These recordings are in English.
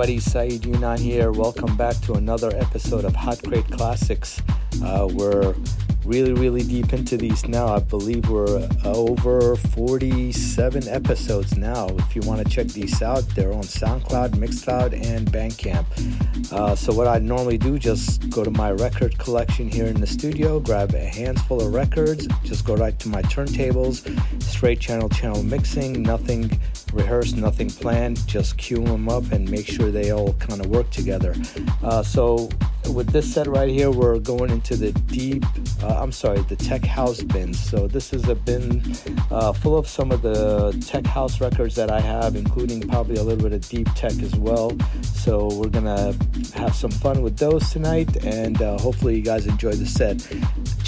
everybody? Saeed Younan here. Welcome back to another episode of Hot Crate Classics. Uh, we're really, really deep into these now. I believe we're over 47 episodes now. If you want to check these out, they're on SoundCloud, Mixcloud, and Bandcamp. Uh, so, what I normally do, just go to my record collection here in the studio, grab a handful of records, just go right to my turntables, straight channel, channel mixing, nothing rehearsed, nothing planned, just cue them up and make sure they all kind of work together. Uh, so with this set right here, we're going into the deep, uh, I'm sorry, the tech house bins. So this is a bin uh, full of some of the tech house records that I have, including probably a little bit of deep tech as well. So we're gonna have some fun with those tonight, and uh, hopefully you guys enjoy the set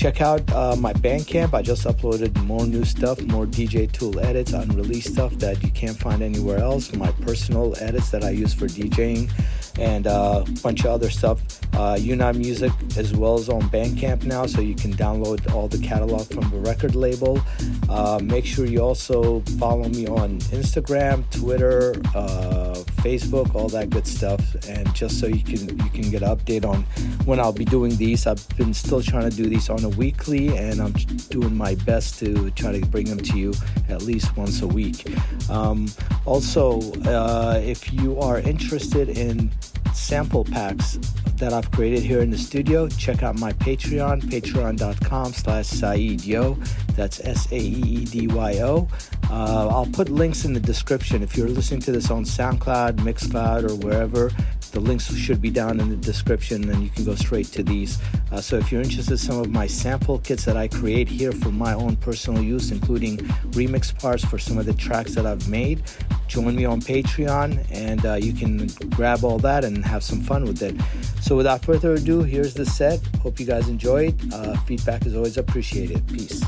check out uh, my Bandcamp. I just uploaded more new stuff, more DJ Tool edits, unreleased stuff that you can't find anywhere else. My personal edits that I use for DJing and uh, a bunch of other stuff. Uh, Music as well as on Bandcamp now, so you can download all the catalog from the record label. Uh, make sure you also follow me on Instagram, Twitter, uh, Facebook, all that good stuff, and just so you can you can get an update on when I'll be doing these. I've been still trying to do these on a weekly, and I'm doing my best to try to bring them to you at least once a week. Um, also, uh, if you are interested in sample packs that I've created here in the studio, check out my Patreon, patreon.com slash Saeedyo. That's S-A-E-E-D-Y-O. Uh, I'll put links in the description. If you're listening to this on SoundCloud, Mixcloud, or wherever, the links should be down in the description and you can go straight to these. Uh, so if you're interested in some of my sample kits that I create here for my own personal use, including remix parts for some of the tracks that I've made, join me on Patreon and uh, you can grab all that and have some fun with it. So without further ado, here's the set. Hope you guys enjoyed. Uh, feedback is always appreciated. Peace.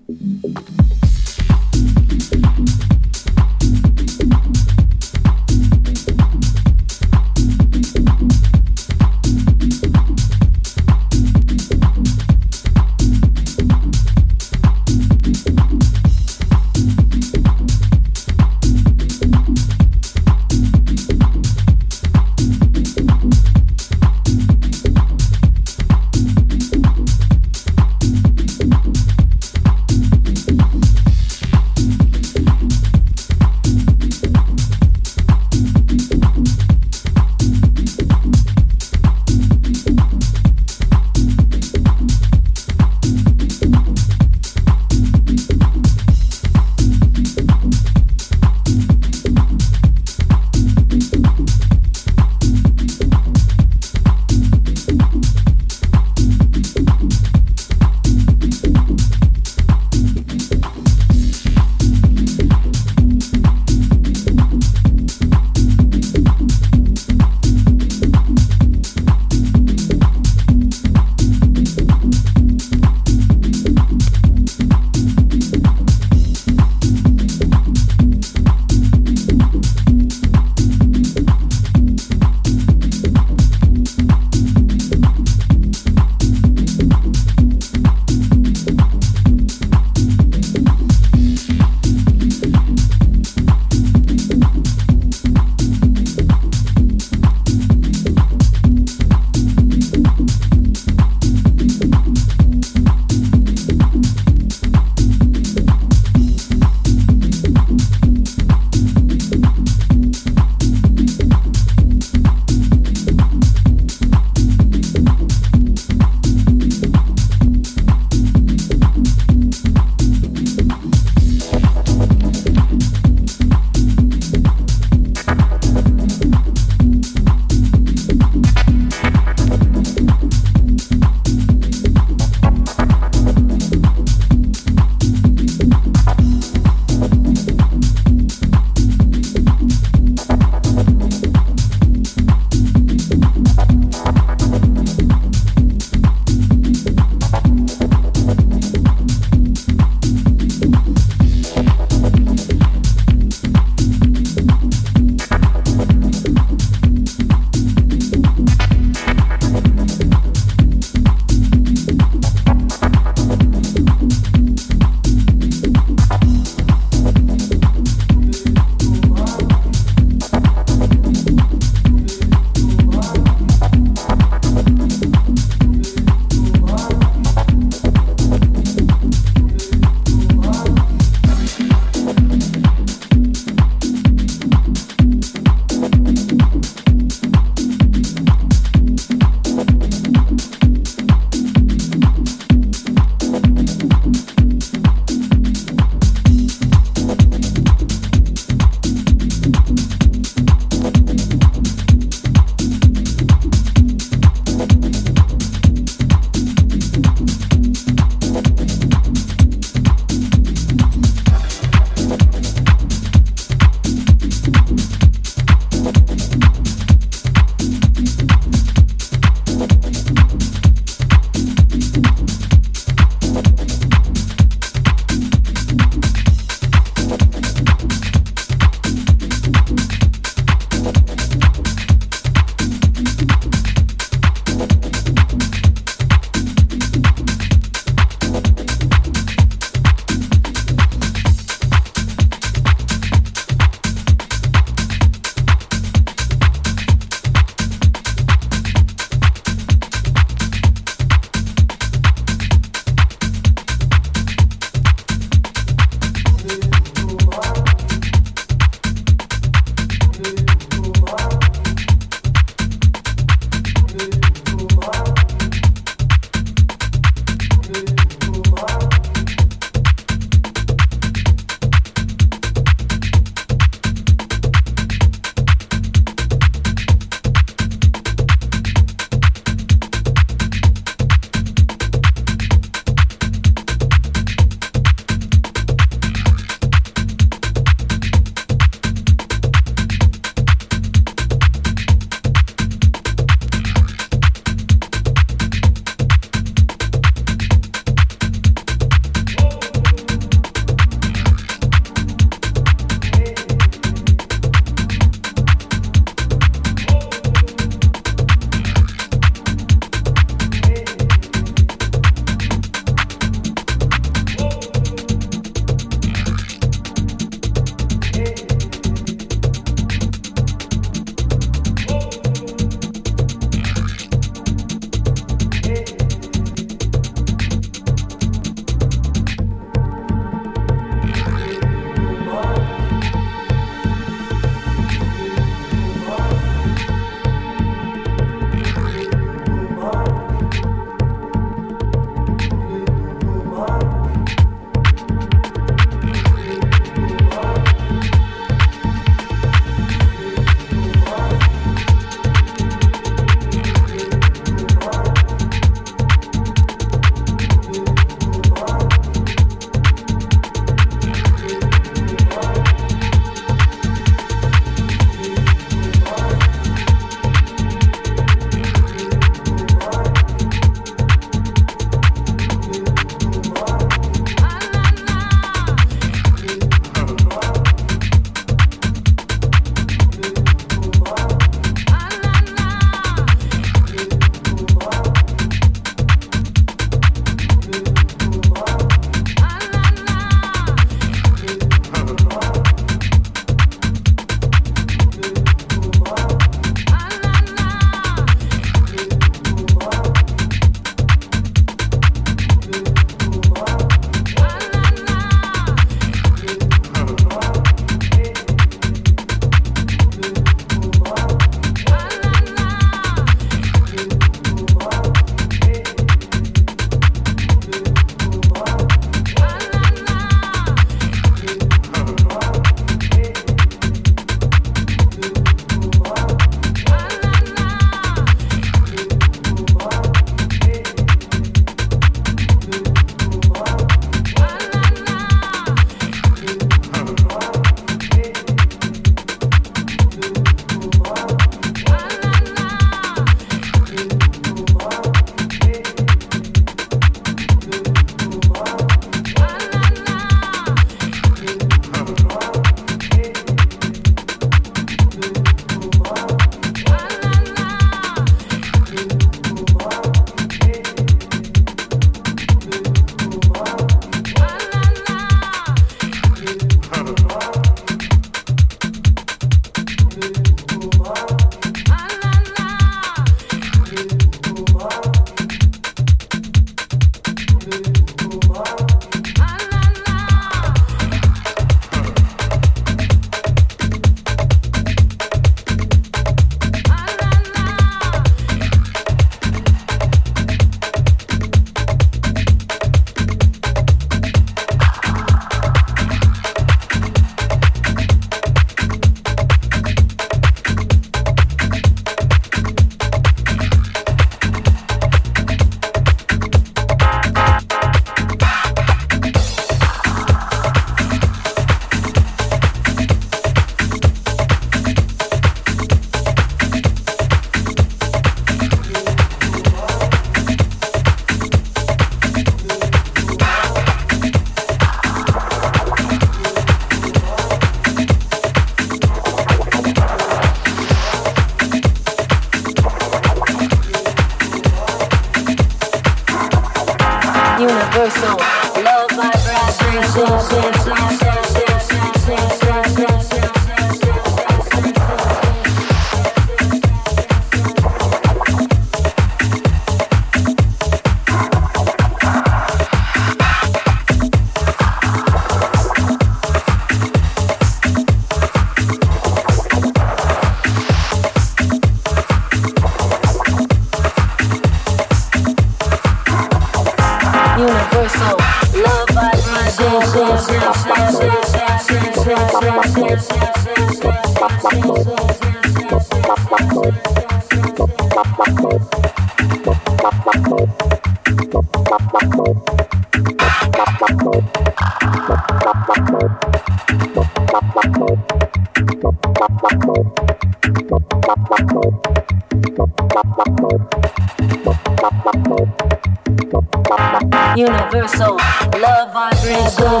universal love vibration.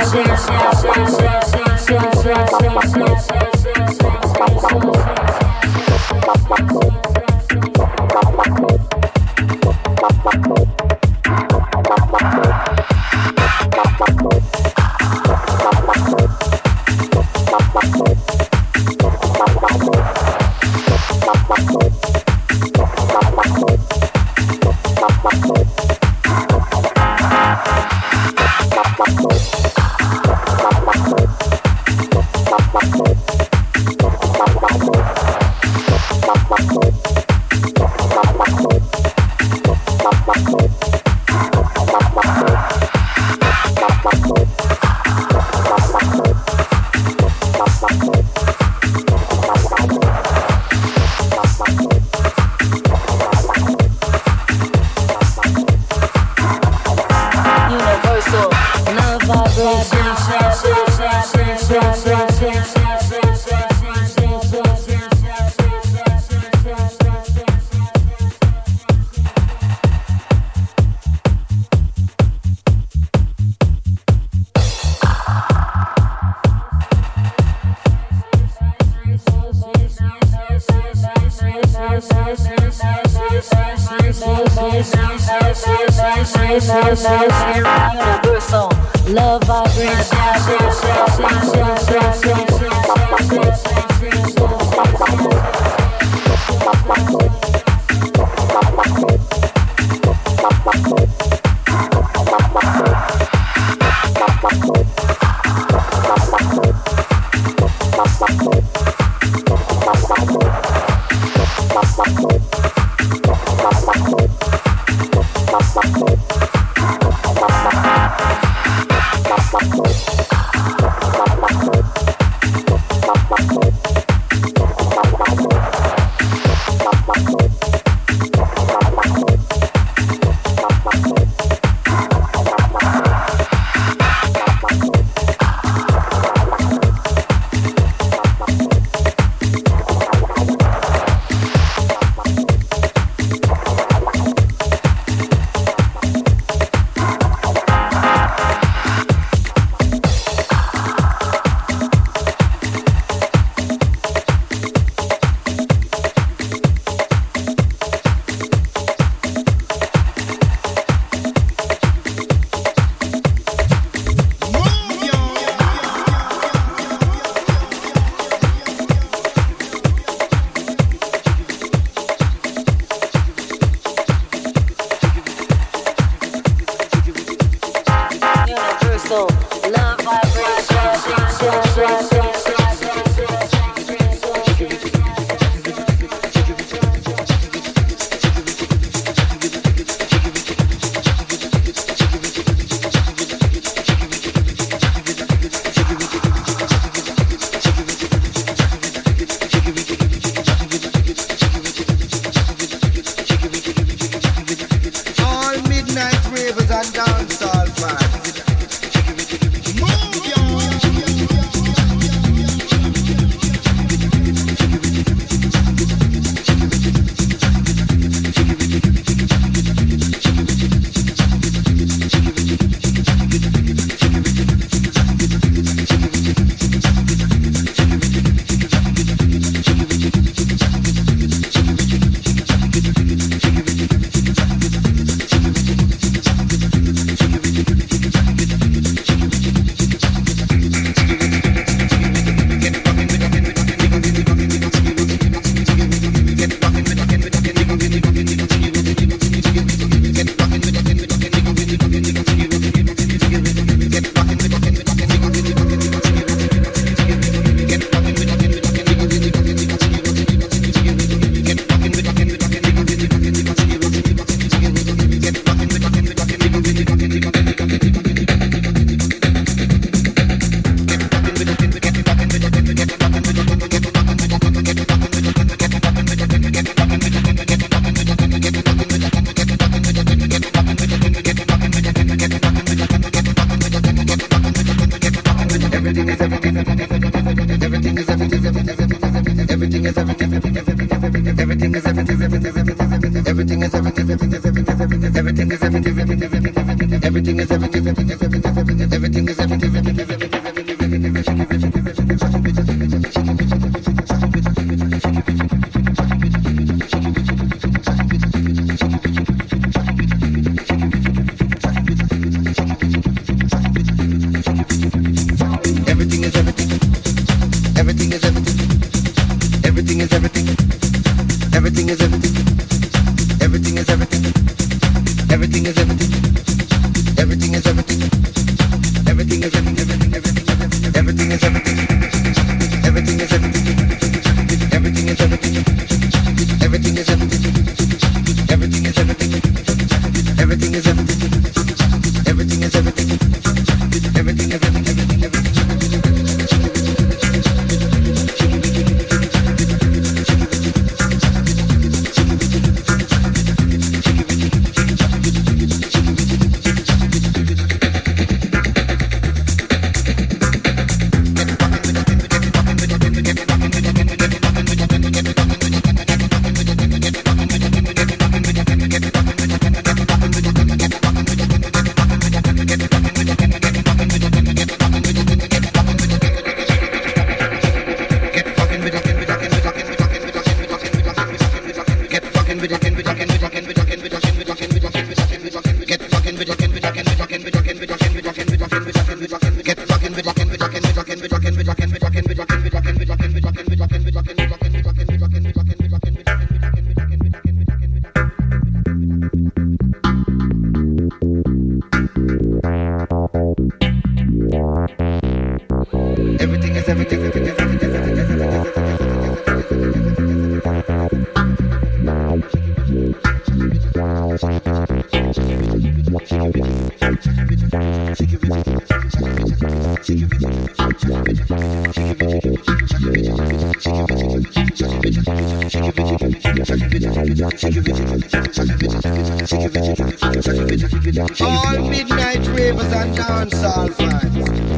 All midnight ravers and dancehall fine.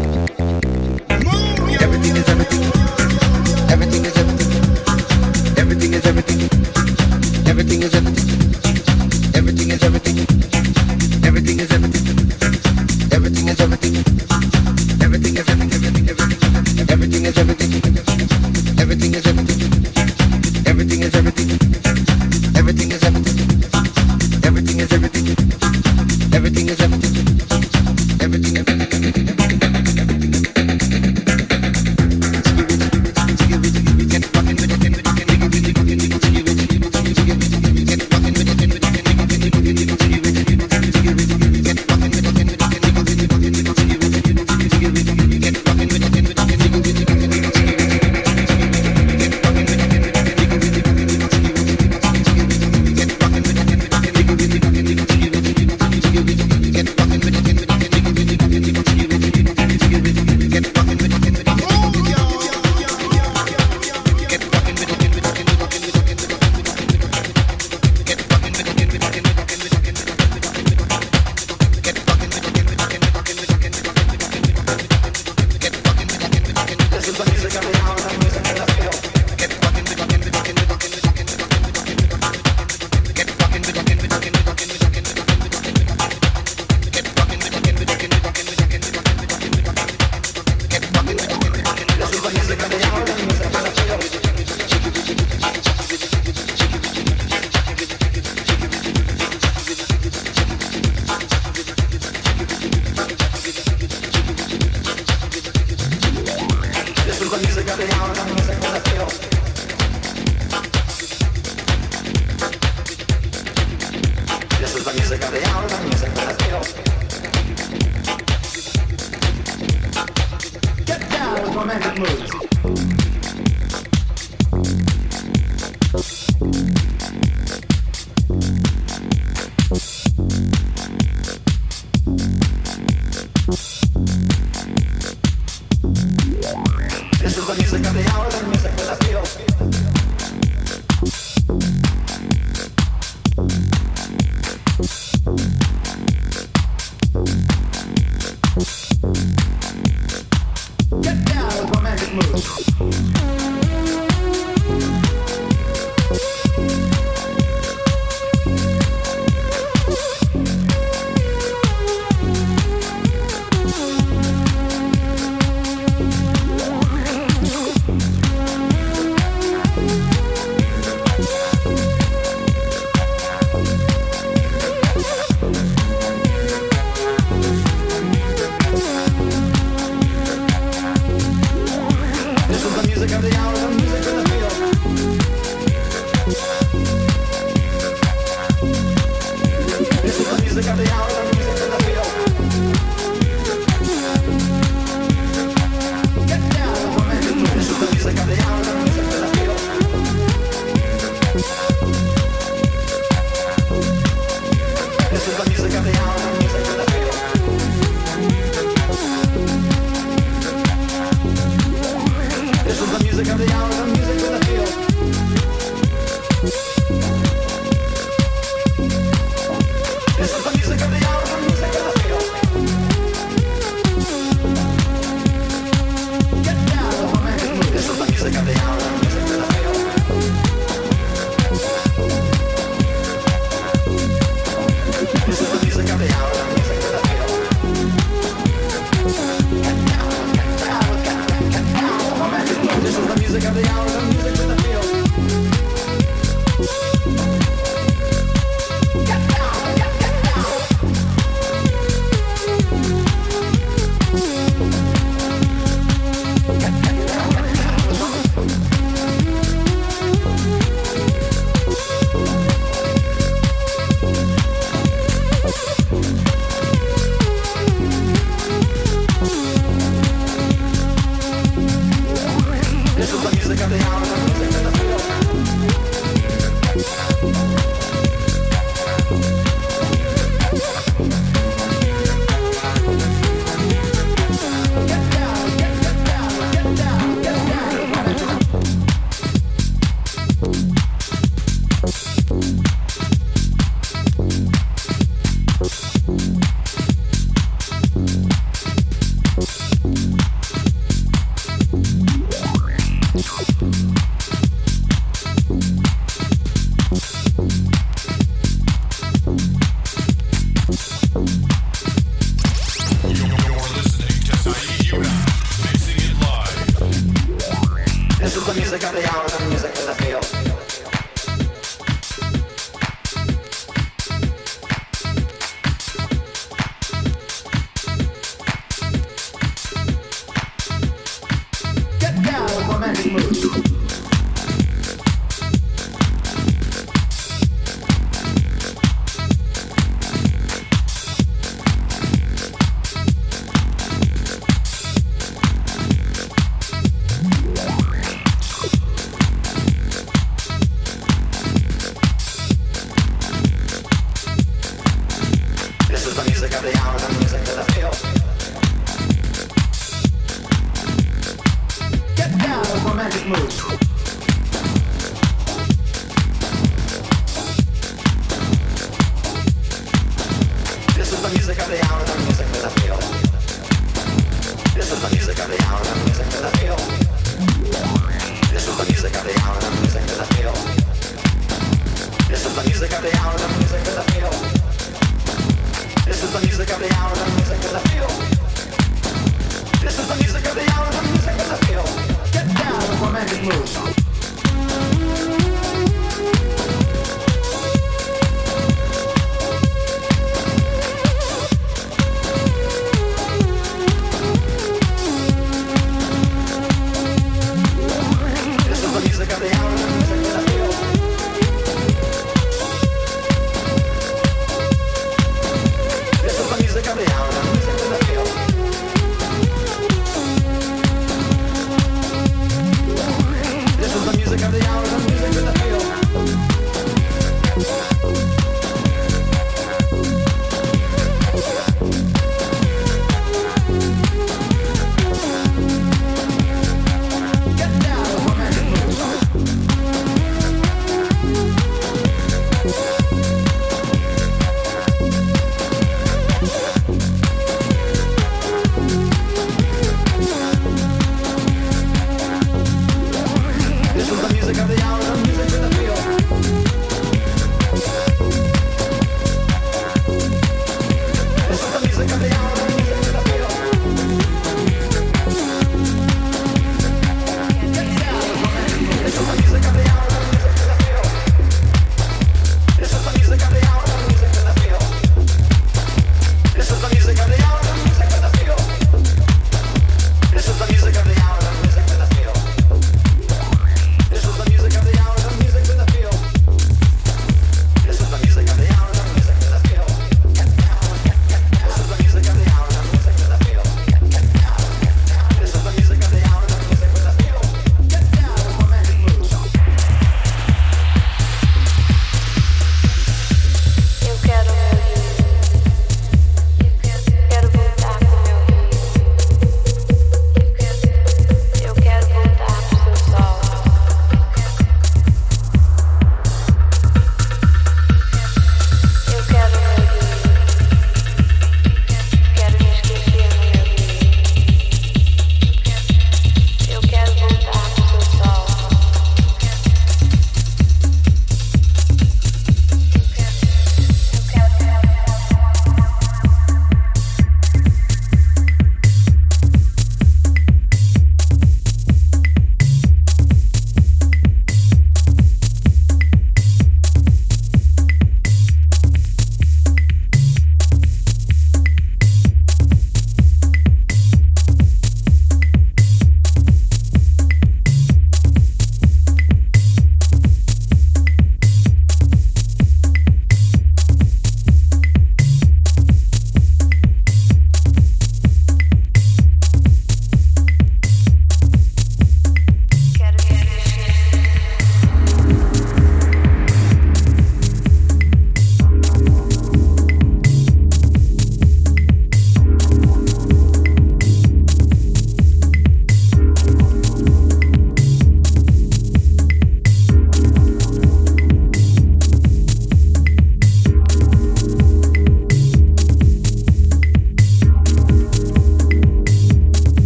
This